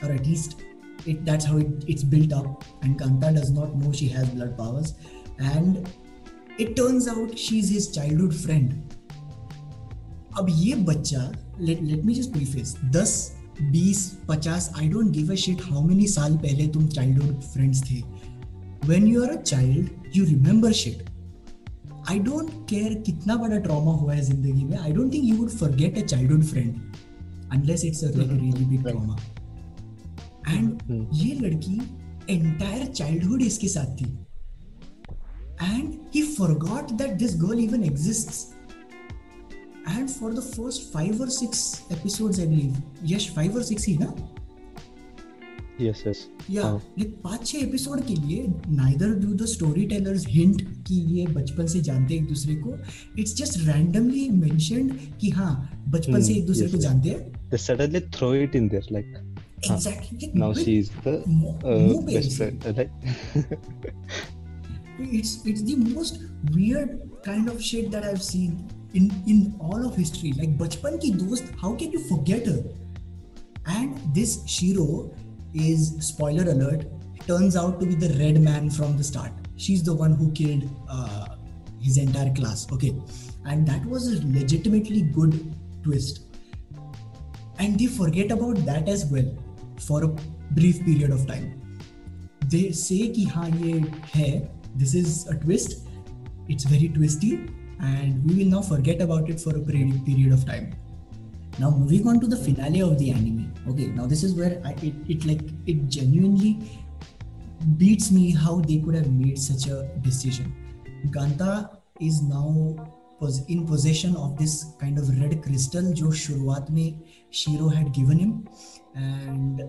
or at least it, that's how it, it's built up. And kanta does not know she has blood powers. And it turns out she's his childhood friend. अब ये बच्चा let, let me just preface. 10 बीस पचास I don't give a shit how many साल पहले तुम childhood friends थे. When you are a child you remember shit I don't care कितना बड़ा ट्रॉमा हुआ है ज़िंदगी में. I don't think you would forget a childhood friend unless its a really big trauma and ये लड़की एंटायर चाइल्डहुड इसके साथ थी। And he forgot that this girl even exist and for the first five और six episode I believe yes five और six ही ना? Yes yes yeah like पाँच छह एपिसोड के लिए neither do the storytellers hint कि ये बचपन से जानते हैं एक दूसरे को। इट्स जस्ट रैंडमली मेंशनड कि हाँ बचपन से एक दूसरे को जानते हैं। They suddenly throw it in there like exactly. Now she is the uh, best friend like it's it's the most weird kind of shit that I've seen in in all of history. Like bachpan ki dost how can you forget her? And this shiro is spoiler alert turns out to be the red man from the start. She's the one who killed uh, his entire class. Okay. And that was a legitimately good twist. And they forget about that as well for a brief period of time they say ki ha ye hai this is a twist it's very twisty and we will now forget about it for a period of time now moving on to the finale of the anime okay now this is where I, it, it like it genuinely beats me how they could have made such a decision ganta is now was in possession of this kind of red crystal jo shuruat mein shiro had given him and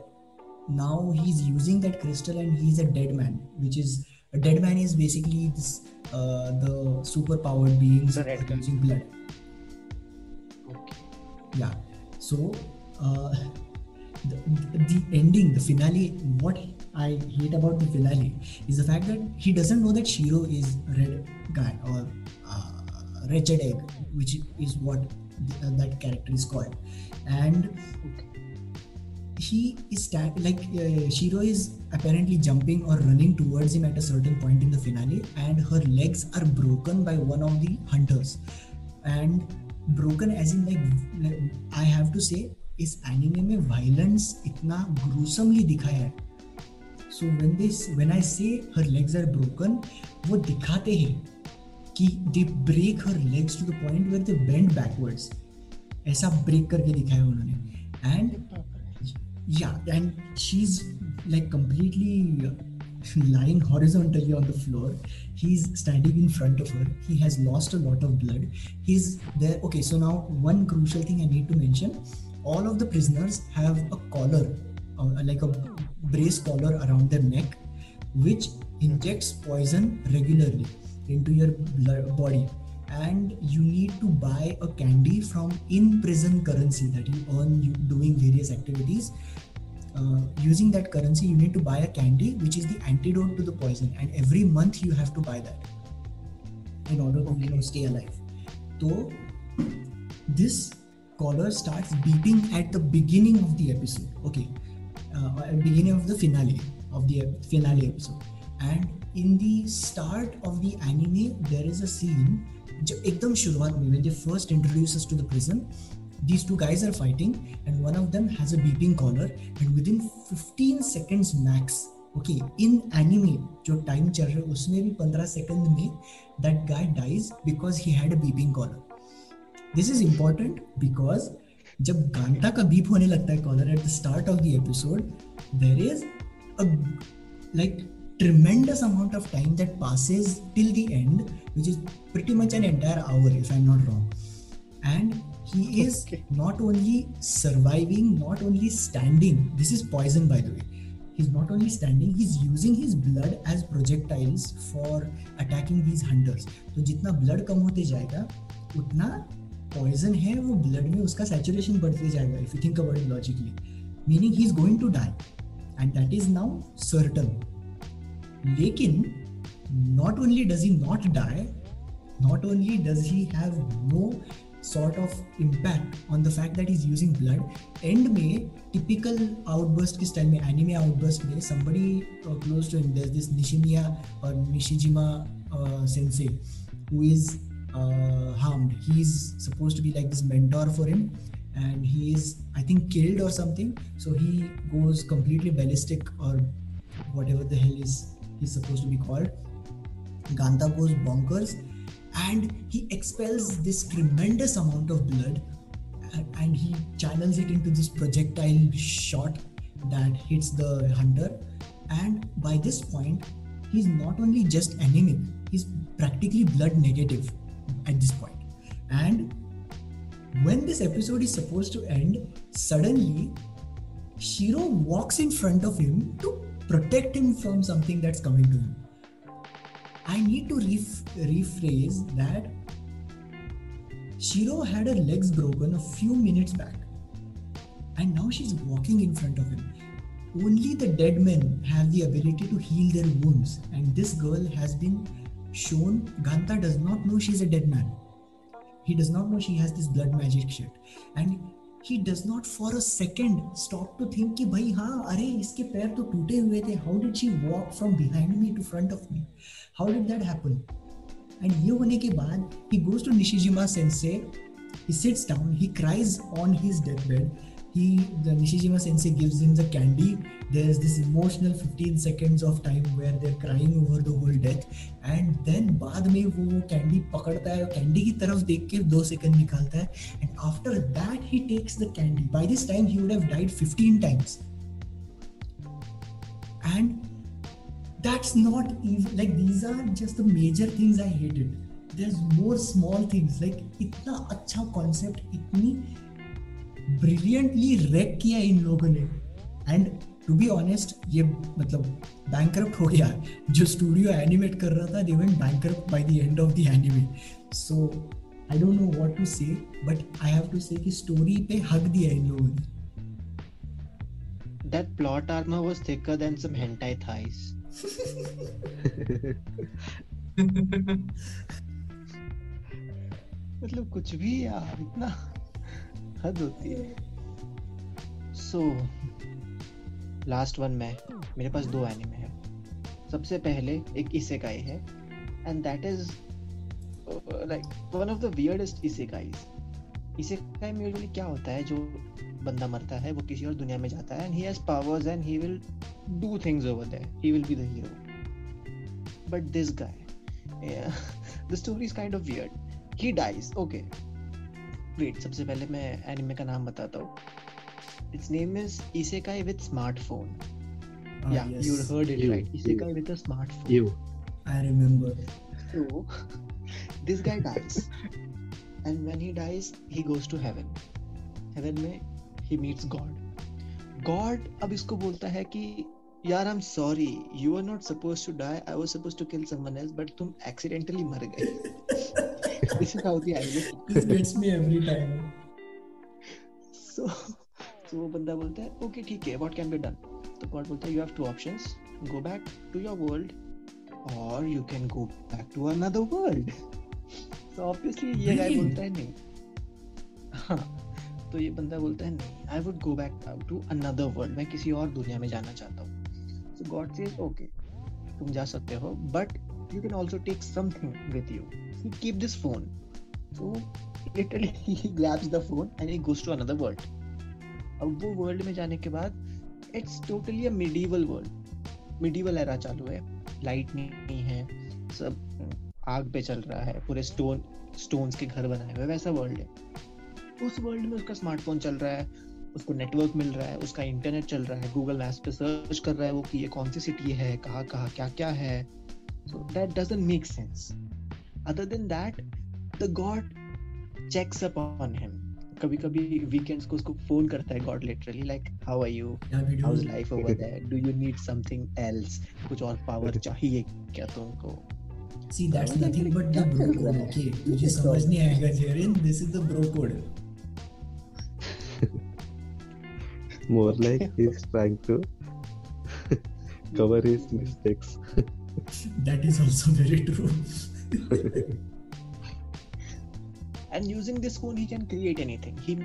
now he's using that crystal and he's a dead man which is a dead man is basically this uh, the super powered beings using blood. Okay. Yeah. So uh, the, the ending, the finale, what I hate about the finale is the fact that he doesn't know that Shiro is red guy or uh, wretched egg, which is what the, uh, that character is called, and. Okay he is sta- like uh, Shiro is apparently jumping or running towards him at a certain point in the finale, and her legs are broken by one of the hunters, and broken as in like, like I have to say इस anime में violence इतना gruesomely दिखाया है so when this when I say her legs are broken वो दिखाते हैं कि they break her legs to the point where they bend backwards ऐसा ब्रेक करके दिखाया उन्होंने and yeah and she's like completely lying horizontally on the floor. He's standing in front of her. He has lost a lot of blood. He's there. Okay so now one crucial thing i need to mention. All of the prisoners have a collar uh, like a brace collar around their neck which injects poison regularly into your body. And you need to buy a candy from in prison currency that you earn doing various activities uh, using that currency you need to buy a candy which is the antidote to the poison and every month you have to buy that in order to you know stay alive. So this collar starts beeping at the beginning of the episode. Okay. Uh, at beginning of the finale of the finale episode. And in the start of the anime there is a scene ekdam shuruat mein when they first introduce us to the prison these two guys are fighting and one of them has a beeping collar and within 15 seconds max okay in anime जो time चल रहा है उसमें भी 15 second में that guy dies because he had a beeping collar this is important because जब Ganta का beep होने लगता है caller at the start of the episode there is a like tremendous amount of time that passes till the end, which is pretty much an entire hour, if I'm not wrong. And he is okay. not only surviving, not only standing. This is poison, by the way. He's not only standing, he's using his blood as projectiles for attacking these hunters. तो जितना blood कम होते जाएगा उतना poison है वो blood में उसका saturation बढ़ते जाएगा if you think about it logically meaning he is going to die and that is now certain लेकिन not only does he not die not only does he have no sort of impact on the fact that he's using blood. End May, typical outburst is style me anime outburst May, somebody uh, close to him there's this Nishimiya or Nishijima uh, sensei who is uh, harmed. He's supposed to be like this mentor for him and he is I think killed or something. So he goes completely ballistic or whatever the hell is he's supposed to be called. Ganta goes bonkers and he expels this tremendous amount of blood and he channels it into this projectile shot that hits the hunter. And by this point he's not only just anemic he's practically blood negative at this point. And when this episode is supposed to end suddenly shiro walks in front of him to protect him from something that's coming to him I need to rephrase that Shiro had her legs broken a few minutes back, and now she's walking in front of him. Only the dead men have the ability to heal their wounds, and this girl has been shown Ganta does not know she's a dead man. He does not know she has this blood magic shit, and he does not for a second stop to think कि भाई हाँ अरे इसके पैर तो टूटे हुए थे। How did she walk from behind me to front of me how did that happen and ये होने के बाद he goes to Nishijima sensei he sits down, he cries on his deathbed he the Nishijima sensei gives him the candy there's this emotional 15 seconds of time where they're crying over the whole death and then बाद में वो वो candy पकड़ता है candy की तरफ देख के दो सेकंड निकालता है and after that he takes the candy by this time he would have died 15 times and that's not even like these are just the major things I hated there's more small things like इतना अच्छा concept इतनी brilliantly wreck किया इन लोगों ने। And to be honest ये मतलब bank हो गया। जो स्टूडियो एनिमेट कर रहा था they went bank by the end of the anime so I don't know what to say but I have to say कि स्टोरी पे हक दिया इन लोगों ने। That plot armor was thicker than some hentai thighs. मतलब कुछ भी यार इतना हद होती है। सो लास्ट वन में, मेरे पास दो एनिमे है। सबसे पहले एक इसेकाई है and that is like one of the weirdest isekais isekai में यूजुअली क्या होता है, जो बंदा मरता है, वो किसी और दुनिया में जाता है and he has powers and he will do things over there he will be the hero but this guy the story is kind of weird he dies okay wait सबसे पहले मैं एनिमे का नाम बताता हूँ its name is isekai with smartphone yeah yes. you heard it you, right isekai you. with a smartphone you i remember so this guy dies and when he dies he goes to heaven heaven में he meets god god अब इसको बोलता है कि यार I am sorry you are not supposed to die I was supposed to kill someone else but तुम accidentally मर गए this is how the anime this gets me every time. So so वो बंदा बोलता है ओके ठीक है what can be done तो गॉड बोलता है you have two options go back to your world और you can go back to another world तो ऑब्वियसली ये गाय बोलता है नहीं. हाँ तो ये बंदा बोलता है नहीं I would go back to another world मैं किसी और दुनिया में जाना चाहता हूँ. सो गॉड सेज ओके तुम जा सकते हो but you can also take something with you. You keep this phone. So, literally, he grabs the phone and he goes to another world. अब वो वर्ल्ड में जाने के बाद its totally a medieval world medieval era चालू है। Light नहीं है। सब, आग पे चल रहा है। पूरे स्टोन स्टोन्स के घर बनाए हुए वैसा वर्ल्ड है। उस वर्ल्ड में उसका स्मार्टफ़ोन चल रहा है। उसको नेटवर्क मिल रहा है। उसका इंटरनेट चल रहा है। गूगल मैप्स पे सर्च कर रहा है वो कि ये कौन सी सिटी है? कहाँ कहाँ, क्या क्या है? So that doesn't make sense Other than that the god checks up on him कभी कभी वीकेंड्स को उसको फोन करता है god literally like how are you how is life over there do you need something else कुछ और power चाहिए क्या तुमको See, that's nothing but the bro code, okay? तुझे समझ नहीं आएगा Jerin this is the bro code. More like he's trying to cover his mistakes. that is also very true. And using this phone he can create anything he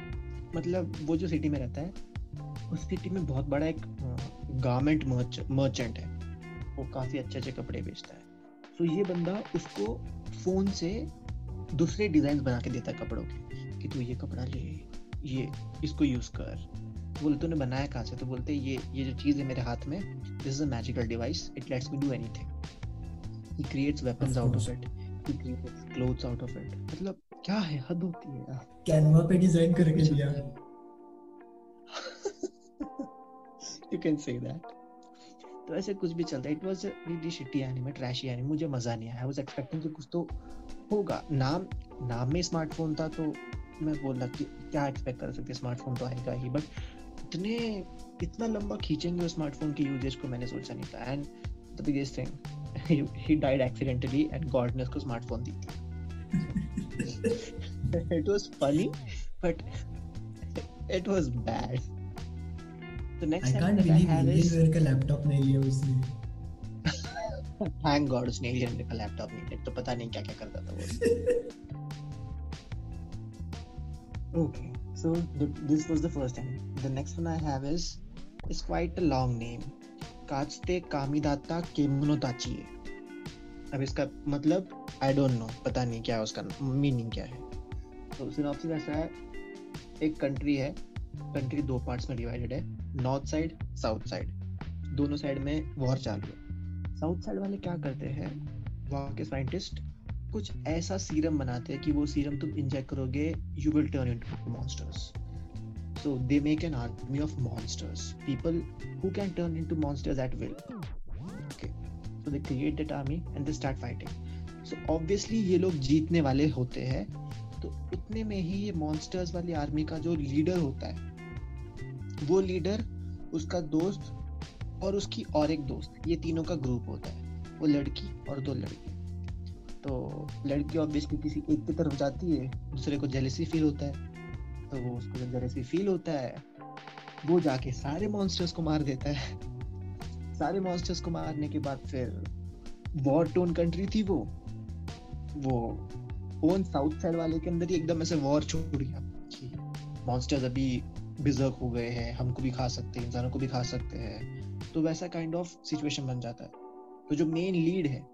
मतलब वो जो city में रहता है, उस सिटी में बहुत बड़ा एक गारमेंट मर्चेंट है। वो काफ़ी अच्छे अच्छे कपड़े बेचता है। तो ये बंदा उसको फ़ोन से दूसरे डिज़ाइन बना के देता है कपड़ों के। कि तू ये कपड़ा ले, ये, इसको यूज़ कर। बोले, तूने बनाया कहाँ से? तो बोलते ये ये जो चीज़ है मेरे हाथ में this is a magical device it lets me do anything he creates weapons out of it he creates clothes out of it मतलब क्या है? हद होती है यार। कैनवा पे डिज़ाइन करके दिया यू कैन से दैट तो ऐसे कुछ भी चलता है। It was really shitty anime trashy anime मुझे मज़ा नहीं आया। आई वाज एक्सपेक्टिंग कि कुछ तो होगा। नाम नाम में स्मार्टफ़ोन था तो मैं बोल रहा कि क्या एक्सपेक्ट कर सकते स्मार्टफ़ोन तो आएगा ही। बट इतने इतना लंबा खींचेंगे उस स्मार्टफ़ोन की यूजेज को मैंने सोचा नहीं था। And the biggest thing he died accidentally and God ने उसको स्मार्टफ़ोन दी थी it was funny, but it was bad. The next I can't believe Alienware का लैपटॉप नहीं लिया उसने. Thank God उसने Alienware का लैपटॉप नहीं लिया तो पता नहीं क्या क्या करता था वो. okay, so the, this was the first time. The next one I have is is quite a long name. काचते कामिदाता केमुनोताची अब इसका मतलब आई डोंट नो पता नहीं क्या उसका मीनिंग क्या है। तो सिनॉप्सिस ऐसा है, एक कंट्री है कंट्री दो पार्ट्स में डिवाइडेड है नॉर्थ साइड साउथ साइड दोनों साइड में वॉर चालू है। साउथ साइड वाले क्या करते हैं? वहाँ के साइंटिस्ट कुछ ऐसा सीरम बनाते हैं कि वो सीरम तुम इंजेक्ट करोगे you will turn into monsters so, they make an army of monsters people who can turn into monsters at will okay so they create that army and they start fighting. So obviously ये लोग जीतने वाले होते हैं तो उतने में ही ये मॉन्स्टर्स वाली आर्मी का जो लीडर होता है, वो लीडर उसका दोस्त और उसकी और एक दोस्त, ये तीनों का ग्रुप होता है, वो लड़की और दो लड़के। तो लड़की ऑब्वियसली किसी एक की तरफ़ जाती है, दूसरे को जेलेसी फील होता है तो वो उसको जब जेलेसी फील होता है, वो जाके सारे मॉन्स्टर्स को मार देता है। सारे मॉन्स्टर्स को मारने के बाद फिर वॉर टोन कंट्री थी वो। वो ओन साउथ साइड वाले के अंदर ही एकदम ऐसे वॉर छोड़ गया कि मॉन्स्टर्स अभी बिजर्क हो गए हैं, हमको भी खा सकते हैं, इंसानों को भी खा सकते हैं। तो वैसा काइंड ऑफ़ सिचुएशन बन जाता है। तो जो मेन लीड है,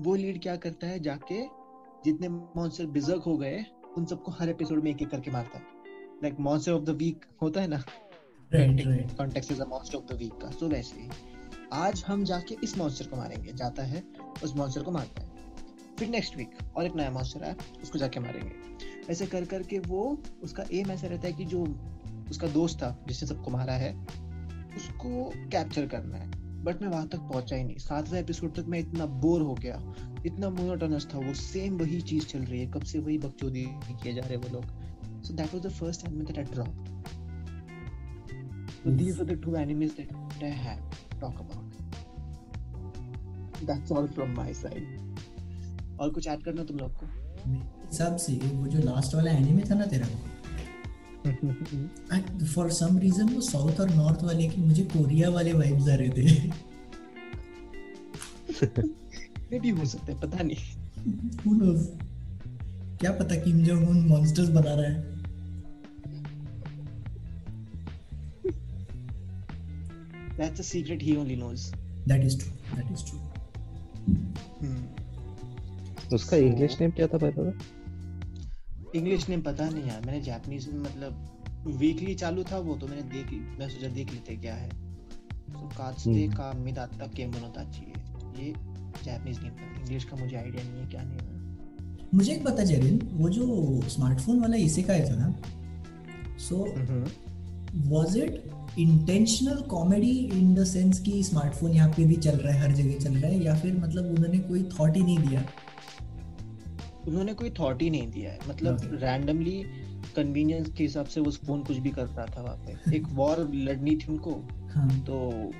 वो लीड क्या करता है जाके जितने मॉन्स्टर बिजर्क हो गए, उन सबको हर एपिसोड में एक एक करके मारता है। Like monster of the week होता है ना context is monster of the week का। सो वैसे ही आज हम जाके इस मॉन्स्टर को मारेंगे जाता है उस मॉन्स्टर को मारता है। फिर नेक्स्ट वीक और एक नया मॉन्स्टर आया उसको जाके मारेंगे। ऐसे कर करके वो उसका एम ऐसा रहता है कि जो उसका दोस्त था जिसने सबको मारा है उसको कैप्चर करना है। बट मैं वहाँ तक पहुँचा ही नहीं। सातवें एपिसोड तक मैं इतना बोर हो गया। इतना मोनोटोनस था वो सेम वही चीज़ चल रही है। कब से वही बकचोदी किए जा रहे वो लोग। So that was the first anime that I dropped So these are the two animes that I have to talk about. That's all from my side. और कुछ ऐड करना तुम लोग को? हिसाब से वो जो लास्ट वाला एनीमे था ना तेरा फॉर सम रीजन वो साउथ और नॉर्थ वाले की मुझे कोरिया वाले वाइब्स आ रहे थे। मे भी हो सकता है पता नहीं। हु नोस क्या पता किम जोंग उन मॉन्स्टर्स बना रहा है। That's a secret he only knows. That is true. That is true. Hmm. उसका इंग्लिश नेम क्या था पता इंग्लिश नेम पता नहीं यार मैंने जापानीज में मतलब वीकली चालू था वो तो मैंने देख मैं सोचा देख लेते क्या है तो कात्सुते का मिदाता केमोनोताची है ये जापानीज नेम था इंग्लिश का मुझे आईडिया नहीं है क्या नेम है मुझे एक पता जेरिन वो जो स्मार्टफ़ोन वाला इसे का था ना so was it intentional comedy in the sense कि स्मार्टफ़ोन यहाँ पे भी चल रहा है हर जगह चल रहा है या फिर मतलब उन्होंने कोई थॉट ही नहीं दिया? उन्होंने कोई थॉट ही नहीं दिया है। मतलब रैंडमली कन्वीनियंस के हिसाब से वो फ़ोन कुछ भी कर रहा था वहाँ पे। एक वॉर लड़नी थी उनको हाँ। तो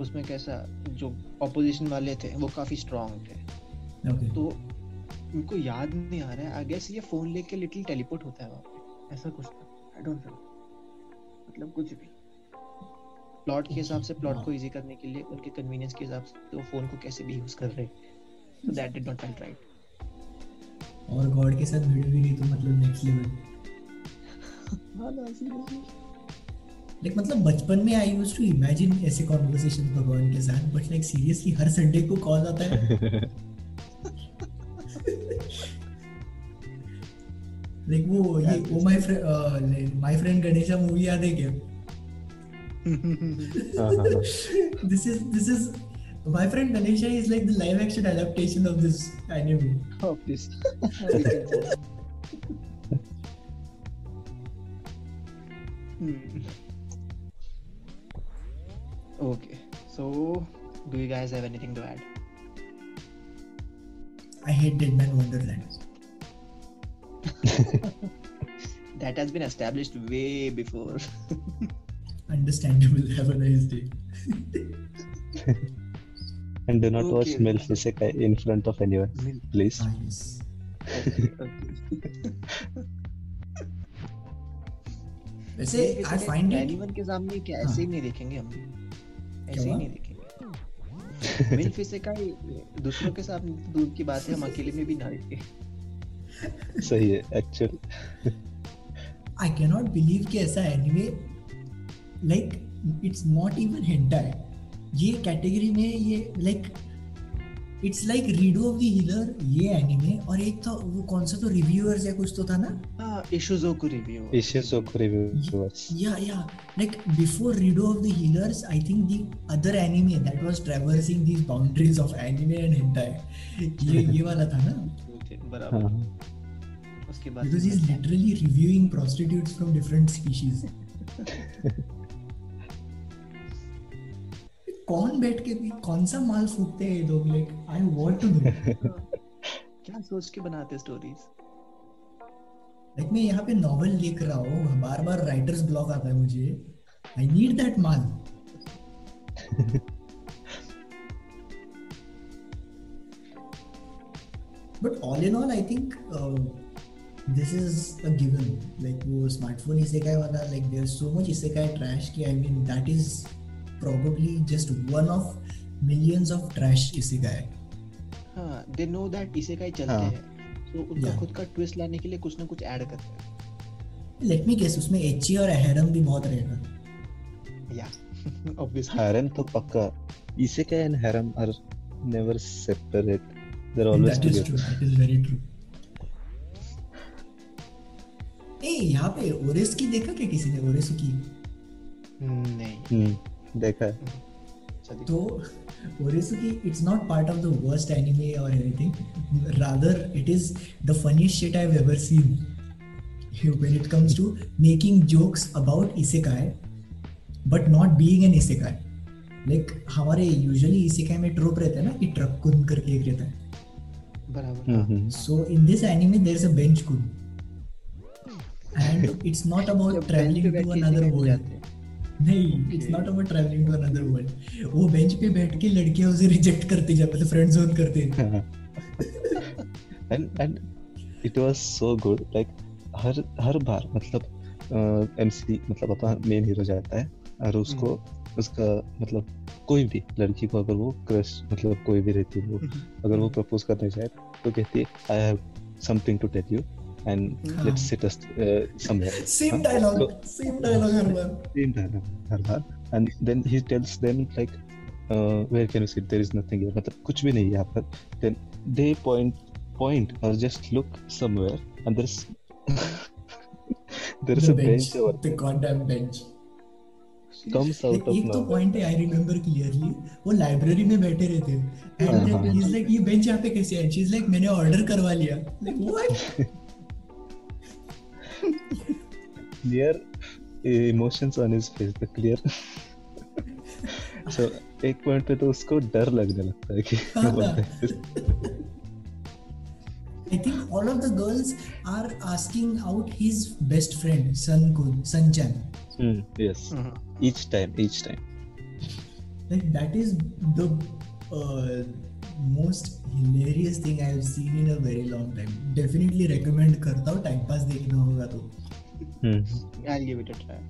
उसमें कैसा जो ऑपोजिशन वाले थे वो काफ़ी स्ट्रांग थे। ओके तो उनको याद नहीं आ रहा है। आई गेस ये फ़ोन लेके लिटिल टेलीपोर्ट होता है वहाँ पे। ऐसा कुछ था। आई डोंट नो मतलब कुछ भी। प्लॉट के हिसाब से प्लॉट को इजी करने के लिए उनके कन्वीनियंस के हिसाब से वो फ़ोन को कैसे भी यूज़ कर रहे so that did not felt right और गॉड के साथ भिड़ भी गई तो मतलब नेक्स्ट लेवल हाँ ना सीरियसली लाइक मतलब बचपन में आई यूज्ड टू इमेजिन ऐसे कॉन्वर्सेशन भगवान के साथ बट लाइक सीरियसली हर संडे को कॉल आता है। लाइक वो ये ओ my friend my friend Ganesha movie याद है क्या हाँ हाँ हाँ this is this is my friend Ganesha is like the live action adaptation of this anime. of this Hmm. okay so do you guys have anything to add I hate Dead Man Wonderland. That has been established way before Understandable. Have a nice day. and do not watch Okay. MILF Isekai in front of anyone, MILF. please. Ah, yes. okay, okay. वैसे I find it animal के सामने क्या ऐसे ही नहीं देखेंगे हम ऐसे ही नहीं देखेंगे मिल्फ इसे का दूसरों के साथ दूर की बात है हम अकेले में भी ना देखें सही है एक्चुअल I cannot believe कि ऐसा anime like it's not even hentai. ये कैटेगरी में ये like it's like Rido of the Healer ये anime और एक तो वो कौन सा तो रिव्यूअर्स या कुछ तो था ना हाँ Ishuzoku review Ishizoku reviewers. Yeah, yeah. Like before Rido of the Healers, I think the other anime that was traversing these boundaries of anime and hentai. ये ये वाला था ना? बराबर। हाँ। उसके बाद Because he's literally reviewing prostitutes from different species. कौन बैठ के भी कौन सा माल फूकते हैं ये लोग? Like I want to know क्या सोच के बनाते स्टोरीज लाइक मैं यहाँ पे नॉवेल लिख रहा हूँ बार बार राइटर्स ब्लॉक आता है मुझे। आई नीड दैट माल. But all in all i think uh, this is a given like वो smartphone isekai वाला like there's so much isekai trash कि i mean that is probably just one of millions of trash isekai हाँ they know that इसे का ही चलते हाँ। हैं तो उनका Yeah. खुद का ट्विस्ट लाने के लिए कुछ ना कुछ ऐड करते हैं let me guess उसमें एची और हैरम भी बहुत रहेगा या ऑब्वियसली Harem तो पक्का Isekai and harem are never separate. They're always that together. is true that is very true ए यहाँ पे ओरेस की देखा क्या किसी ने ओरेस की नहीं हम्म देखा है तो Oresuki, it's not part of the worst anime or anything. Rather, it is the funniest shit I've ever seen. When it comes to making jokes about isekai, but not being an isekai. Like हमारे usually isekai में trope रहता है ना कि truck कुन करके एक रहता है. बराबर। So in this anime, there's a bench kun. And it's not about जब traveling bench पे to another world. जाते हैं। नहीं its not about travelling to another world वो बेंच पे बैठ के लड़कियाँ उसे रिजेक्ट करती जा मतलब फ्रेंड जोन करते हैं। And and it was so good. Like हर हर बार मतलब एमसी मतलब अपना मेन हीरो जाता है और उसको उसका मतलब कोई भी लड़की को अगर वो क्रश मतलब कोई भी रहती है वो अगर वो प्रपोज करना चाहे तो कहती है I have something to tell you and let's set us somewhere same dialogue same dialogue हर बार। सेम डायलॉग हर बार। And then he tells them like where can you sit there is nothing here मतलब कुछ भी नहीं है यहाँ पर। Then they point point और just look somewhere and there is there is a bench the goddamn bench comes out of एक तो पॉइंट है आई रिमेम्बर क्लियरली वो लाइब्रेरी में बैठे रहते हैं। एंड इज़ लाइक ये बेंच यहाँ पे कैसे है? शी इज़ लाइक मैंने ऑर्डर करवा लिया. Like what near emotions on his face the clear so एक पॉइंट पे तो उसको डर लगने लगता है कि क्या बोलते हैं। I think all of the girls are asking out his best friend, Sun Kun, Sun Chan. Mm, yes. Mm-hmm. Each time, each time. Like that is the uh, most hilarious thing I have seen in a very long time. Definitely recommend करता हूँ time pass देखना होगा तो. Hmm. I'll give it a try.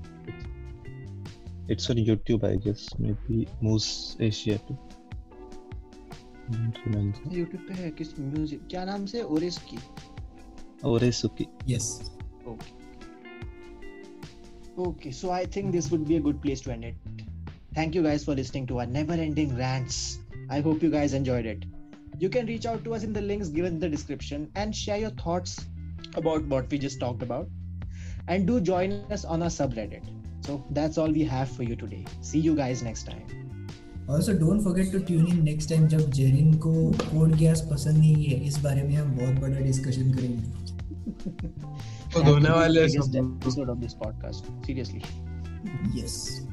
It's on YouTube, I guess. Maybe Moose Asia too. YouTube पे है किस music क्या नाम से ओरेस की ओरेसुकी yes okay okay so i think this would be a good place to end it thank you guys for listening to our never ending rants i hope you guys enjoyed it you can reach out to us in the links given in the description and share your thoughts about what we just talked about and do join us on our subreddit so that's all we have for you today see you guys next time also don't forget to tune in next time जब जेरिन को Code Geass पसंद नहीं है इस बारे में हम बहुत बड़ा डिस्कशन करेंगे तो धोने वाले episode of this podcast seriously yes